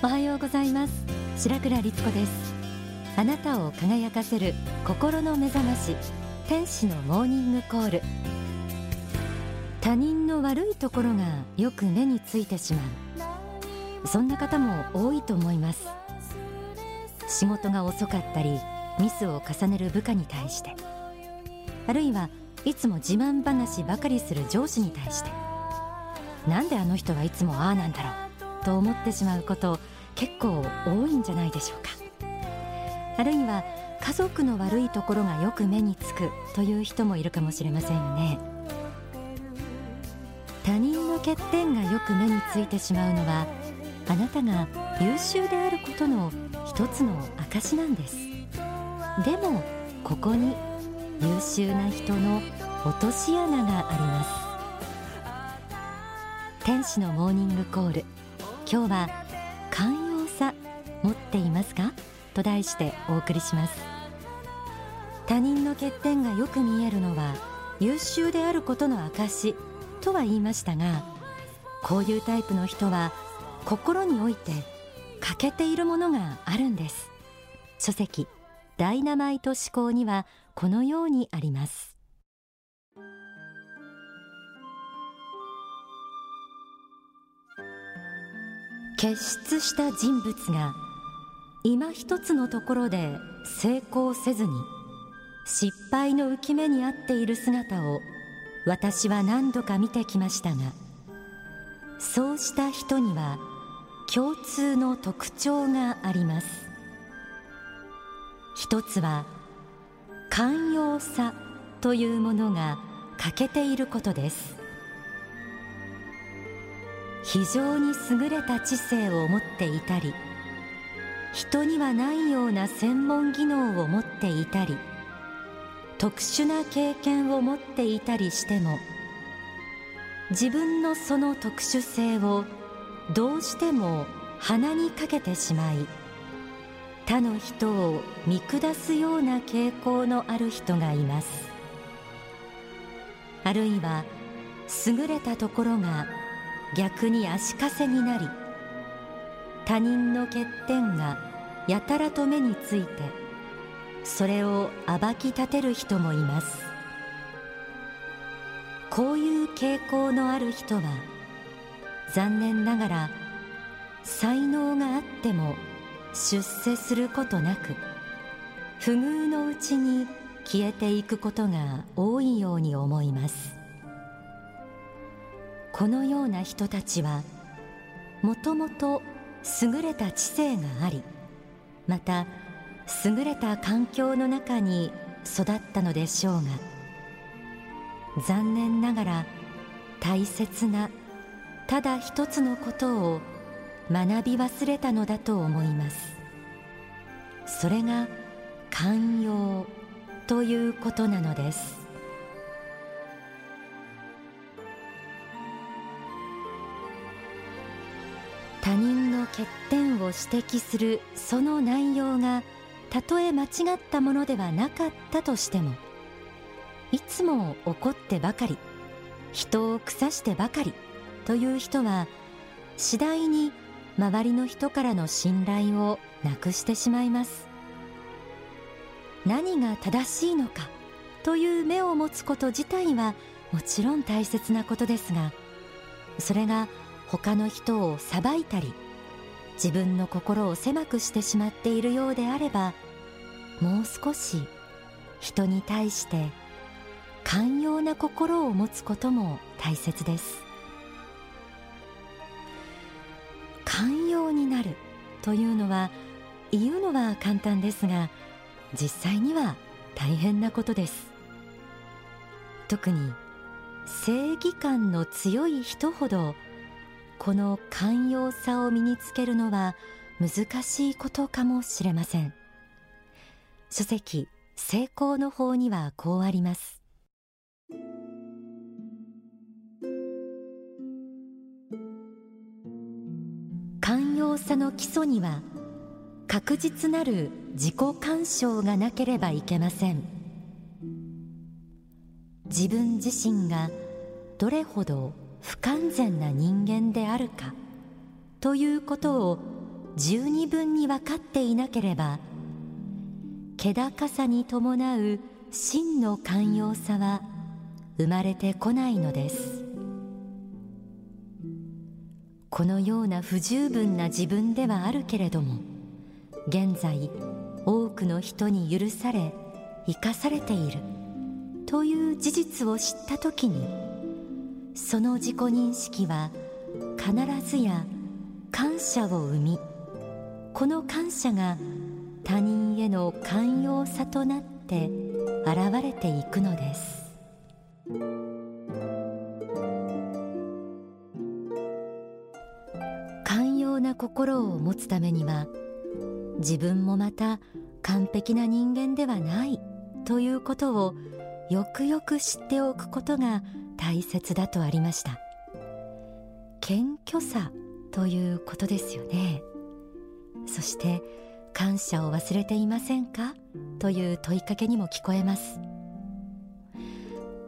おはようございます。白倉律子です。あなたを輝かせる心の目覚まし天使のモーニングコール。他人の悪いところがよく目についてしまう。そんな方も多いと思います。仕事が遅かったりミスを重ねる部下に対して。あるいはいつも自慢話ばかりする上司に対して。なんであの人はいつもああなんだろう。と思ってしまうこと結構多いんじゃないでしょうか。あるいは家族の悪いところがよく目につくという人もいるかもしれませんよね。他人の欠点がよく目についてしまうのはあなたが優秀であることの一つの証なんです。でもここに優秀な人の落とし穴があります。天使のモーニングコール。今日は寛容さ持っていますか？と題してお送りします。他人の欠点がよく見えるのは優秀であることの証とは言いましたがこういうタイプの人は心において欠けているものがあるんです。書籍ダイナマイト思考にはこのようにあります。傑出した人物が今一つのところで成功せずに失敗の浮き目にあっている姿を私は何度か見てきましたがそうした人には共通の特徴があります。一つは寛容さというものが欠けていることです。非常に優れた知性を持っていたり人にはないような専門技能を持っていたり特殊な経験を持っていたりしても自分のその特殊性をどうしても鼻にかけてしまい他の人を見下すような傾向のある人がいます。あるいは優れたところが逆に足かせになり他人の欠点がやたらと目についてそれを暴き立てる人もいます。こういう傾向のある人は残念ながら才能があっても出世することなく不遇のうちに消えていくことが多いように思います。このような人たちはもともと優れた知性がありまた優れた環境の中に育ったのでしょうが残念ながら大切なただ一つのことを学び忘れたのだと思います。それが寛容ということなのです。他人の欠点を指摘するその内容がたとえ間違ったものではなかったとしてもいつも怒ってばかり人を腐してばかりという人は次第に周りの人からの信頼をなくしてしまいます。何が正しいのかという目を持つこと自体はもちろん大切なことですがそれが他の人を裁いたり自分の心を狭くしてしまっているようであればもう少し人に対して寛容な心を持つことも大切です。寛容になるというのは言うのは簡単ですが実際には大変なことです。特に正義感の強い人ほどこの寛容さを身につけるのは難しいことかもしれません。書籍成功の法にはこうあります。寛容さの基礎には確実なる自己干渉がなければいけません。自分自身がどれほど不完全な人間であるかということを十二分に分かっていなければ気高さに伴う真の寛容さは生まれてこないのです。このような不十分な自分ではあるけれども現在多くの人に許され生かされているという事実を知った時にその自己認識は必ずや感謝を生みこの感謝が他人への寛容さとなって現れていくのです。寛容な心を持つためには自分もまた完璧な人間ではないということをよくよく知っておくことが大切だとありました。謙虚さということですよね。そして感謝を忘れていませんか？という問いかけにも聞こえます。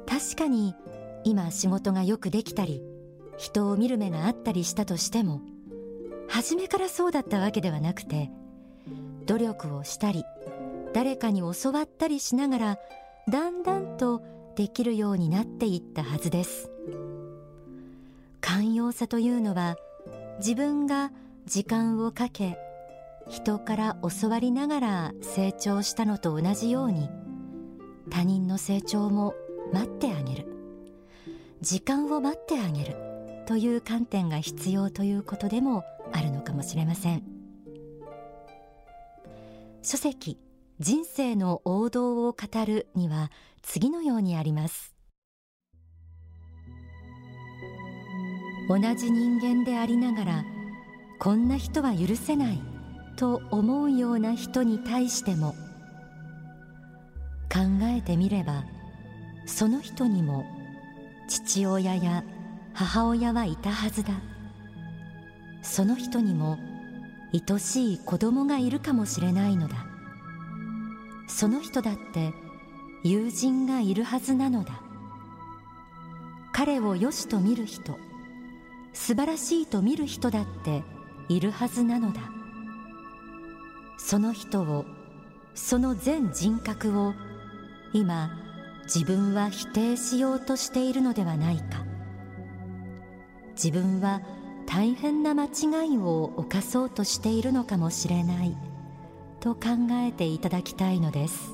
確かに今仕事がよくできたり人を見る目があったりしたとしても初めからそうだったわけではなくて努力をしたり誰かに教わったりしながらだんだんとできるようになっていったはずです。寛容さというのは自分が時間をかけ人から教わりながら成長したのと同じように他人の成長も待ってあげる時間を待ってあげるという観点が必要ということでもあるのかもしれません。書籍人生の王道を語るには次のようにあります。同じ人間でありながらこんな人は許せないと思うような人に対しても考えてみればその人にも父親や母親はいたはずだ。その人にも愛しい子供がいるかもしれないのだ。その人だって友人がいるはずなのだ。彼を良しと見る人素晴らしいと見る人だっているはずなのだ。その人をその全人格を今自分は否定しようとしているのではないか。自分は大変な間違いを犯そうとしているのかもしれない。と考えていただきたいのです。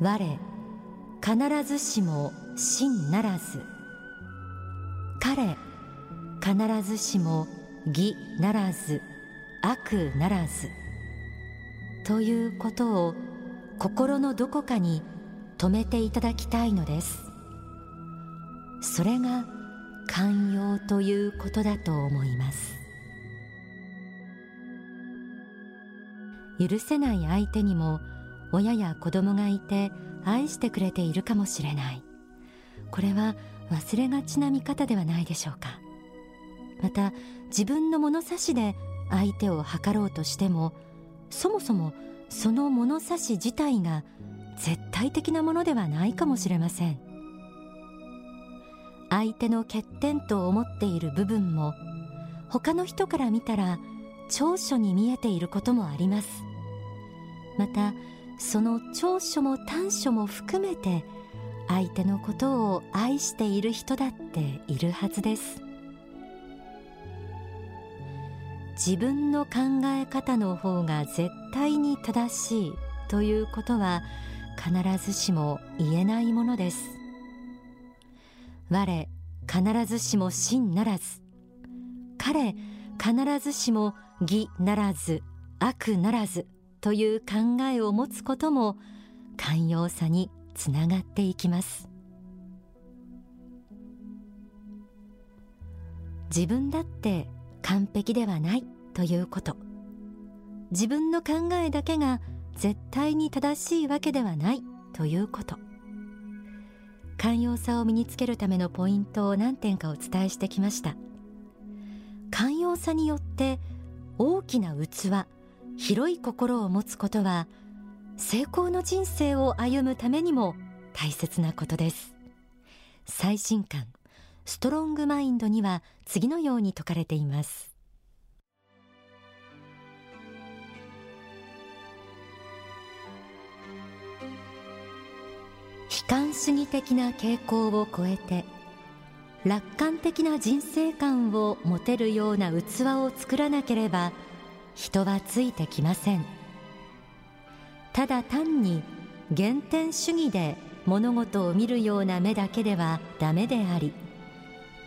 我必ずしも真ならず。彼必ずしも義ならず。悪ならず。ということを心のどこかに留めていただきたいのです。それが寛容ということだと思います。許せない相手にも親や子供がいて愛してくれているかもしれない。これは忘れがちな見方ではないでしょうか。また自分の物差しで相手を測ろうとしてもそもそもその物差し自体が絶対的なものではないかもしれません。相手の欠点と思っている部分も他の人から見たら長所に見えていることもあります。またその長所も短所も含めて相手のことを愛している人だっているはずです。自分の考え方の方が絶対に正しいということは必ずしも言えないものです。我必ずしも真ならず。彼必ずしも義ならず悪ならず。という考えを持つことも寛容さにつながっていきます。自分だって完璧ではないということ。自分の考えだけが絶対に正しいわけではないということ。寛容さを身につけるためのポイントを何点かお伝えしてきました。寛容さによって大きな器広い心を持つことは成功の人生を歩むためにも大切なことです。最新刊ストロングマインドには次のように説かれています。悲観主義的な傾向を超えて楽観的な人生観を持てるような器を作らなければ人はついてきません。ただ単に原点主義で物事を見るような目だけではダメであり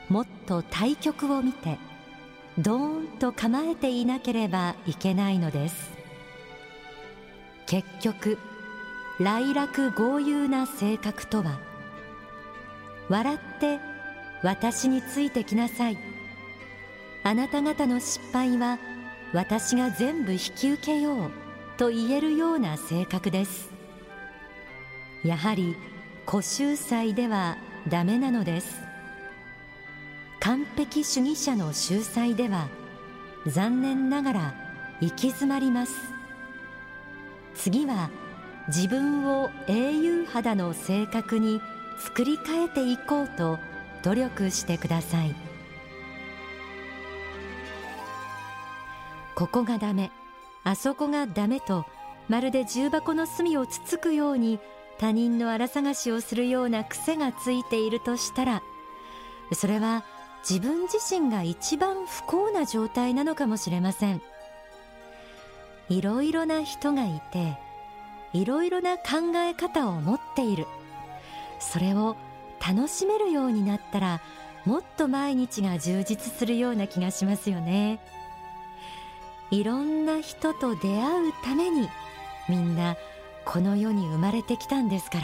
もっと対極を見てドーンと構えていなければいけないのです。結局来楽豪遊な性格とは笑って私についてきなさい。あなた方の失敗は私が全部引き受けようと言えるような性格です。やはり古秀才ではダメなのです。完璧主義者の秀才では残念ながら行き詰まります。次は自分を英雄肌の性格に作り変えていこうと努力してください。ここがダメ。あそこがダメとまるで重箱の隅をつつくように他人の荒探しをするような癖がついているとしたらそれは自分自身が一番不幸な状態なのかもしれません。いろいろな人がいていろいろな考え方を持っている。それを楽しめるようになったらもっと毎日が充実するような気がしますよね。いろんな人と出会うためにみんなこの世に生まれてきたんですから。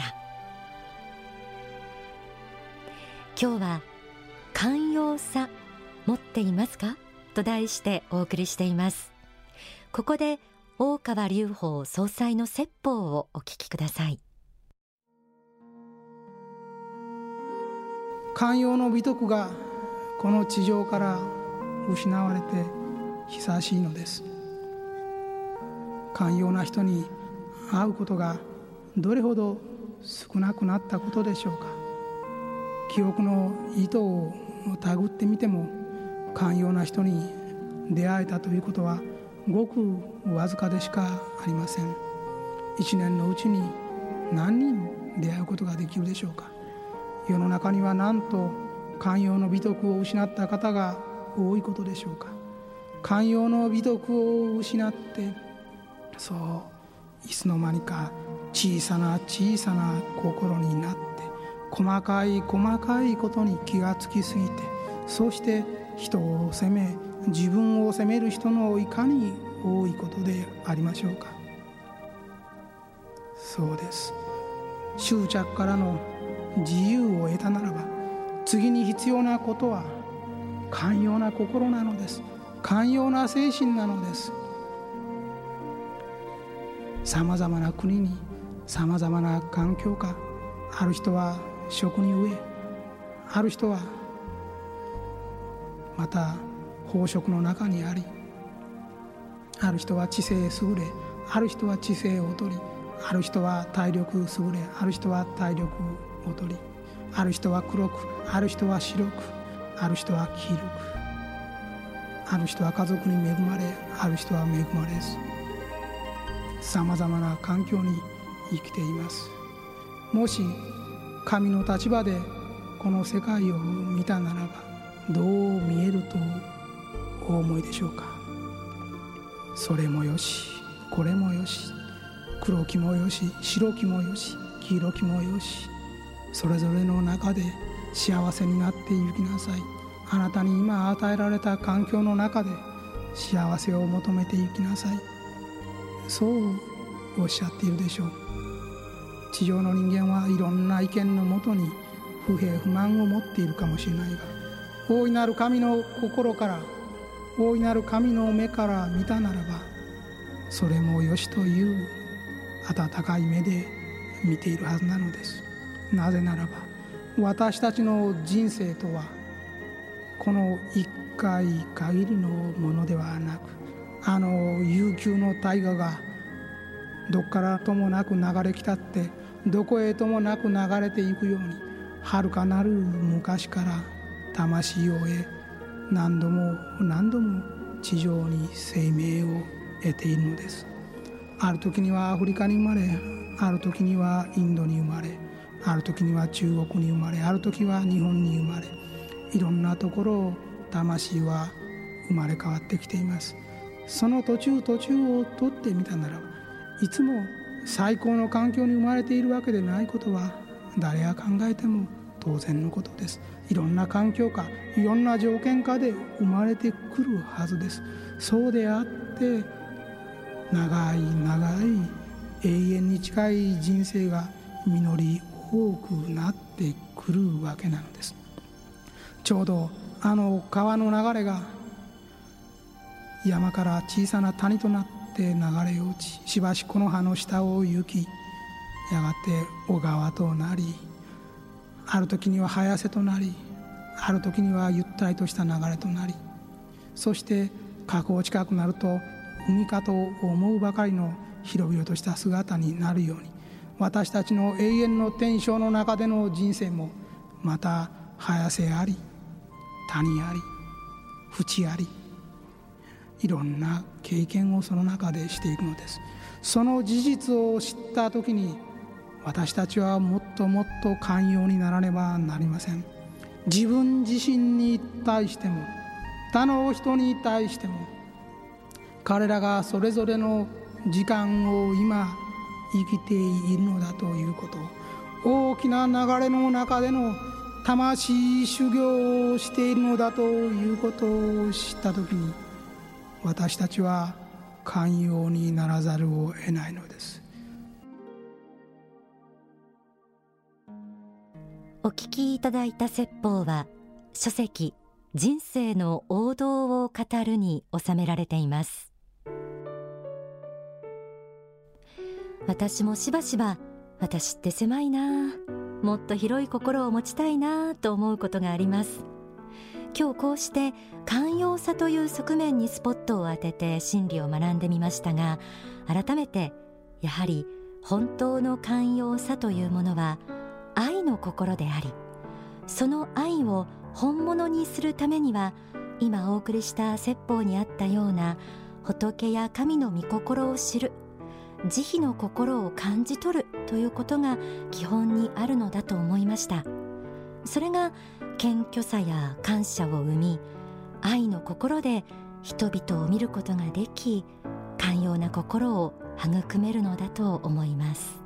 今日は寛容さ持っていますか？と題してお送りしています。ここで大川隆法総裁の説法をお聞きください。寛容の美徳がこの地上から失われて久しいのです。寛容な人に会うことがどれほど少なくなったことでしょうか。記憶の糸をたぐってみても寛容な人に出会えたということはごくわずかでしかありません。一年のうちに何人出会うことができるでしょうか。世の中にはなんと寛容の美徳を失った方が多いことでしょうか。寛容の美徳を失ってそういつの間にか小さな小さな心になって細かい細かいことに気がつきすぎてそして人を責め自分を責める人のいかに多いことでありましょうか。そうです。執着からの自由を得たならば次に必要なことは寛容な心なのです。寛容な精神なのです。さまざまな国にさまざまな環境下ある人は職に飢えある人はまた飽食の中にありある人は知性優れある人は知性を劣りある人は体力優れある人は体力を劣りある人は黒くある人は白くある人は黄色く。ある人は家族に恵まれある人は恵まれずさまざまな環境に生きています。もし神の立場でこの世界を見たならばどう見えるとお思いでしょうか？それもよしこれもよし黒木もよし白木もよし黄色木もよしそれぞれの中で幸せになっていきなさい。あなたに今与えられた環境の中で幸せを求めていきなさい。そうおっしゃっているでしょう。地上の人間はいろんな意見のもとに不平不満を持っているかもしれないが大いなる神の心から大いなる神の目から見たならばそれもよしという温かい目で見ているはずなのです。なぜならば私たちの人生とはこの一回限りのものではなくあの悠久の大河がどっからともなく流れ来たってどこへともなく流れていくように遥かなる昔から魂を得何度も何度も地上に生命を得ているのです。ある時にはアフリカに生まれある時にはインドに生まれある時には中国に生まれある時は日本に生まれいろんなところを魂は生まれ変わってきています。その途中途中を取ってみたならばいつも最高の環境に生まれているわけでないことは誰が考えても当然のことです。いろんな環境下いろんな条件下で生まれてくるはずです。そうであって長い長い永遠に近い人生が実り多くなってくるわけなのです。ちょうどあの川の流れが山から小さな谷となって流れ落ちしばしこの葉の下を行きやがて小川となりある時には早瀬となりある時にはゆったりとした流れとなりそして河口近くなると海かと思うばかりの広々とした姿になるように私たちの永遠の天正の中での人生もまた早瀬あり谷あり淵ありいろんな経験をその中でしていくのです。その事実を知った時に私たちはもっともっと寛容にならねばなりません。自分自身に対しても他の人に対しても彼らがそれぞれの時間を今生きているのだということ。大きな流れの中での魂修行をしているのだということを知った時に私たちは寛容にならざるを得ないのです。お聞きいただいた説法は書籍人生の王道を語るに収められています。私もしばしば私って狭いなもっと広い心を持ちたいなと思うことがあります。今日こうして寛容さという側面にスポットを当てて真理を学んでみましたが改めてやはり本当の寛容さというものは愛の心でありその愛を本物にするためには今お送りした説法にあったような仏や神の御心を知る慈悲の心を感じ取るということが基本にあるのだと思いました。それが謙虚さや感謝を生み愛の心で人々を見ることができ寛容な心を育めるのだと思います。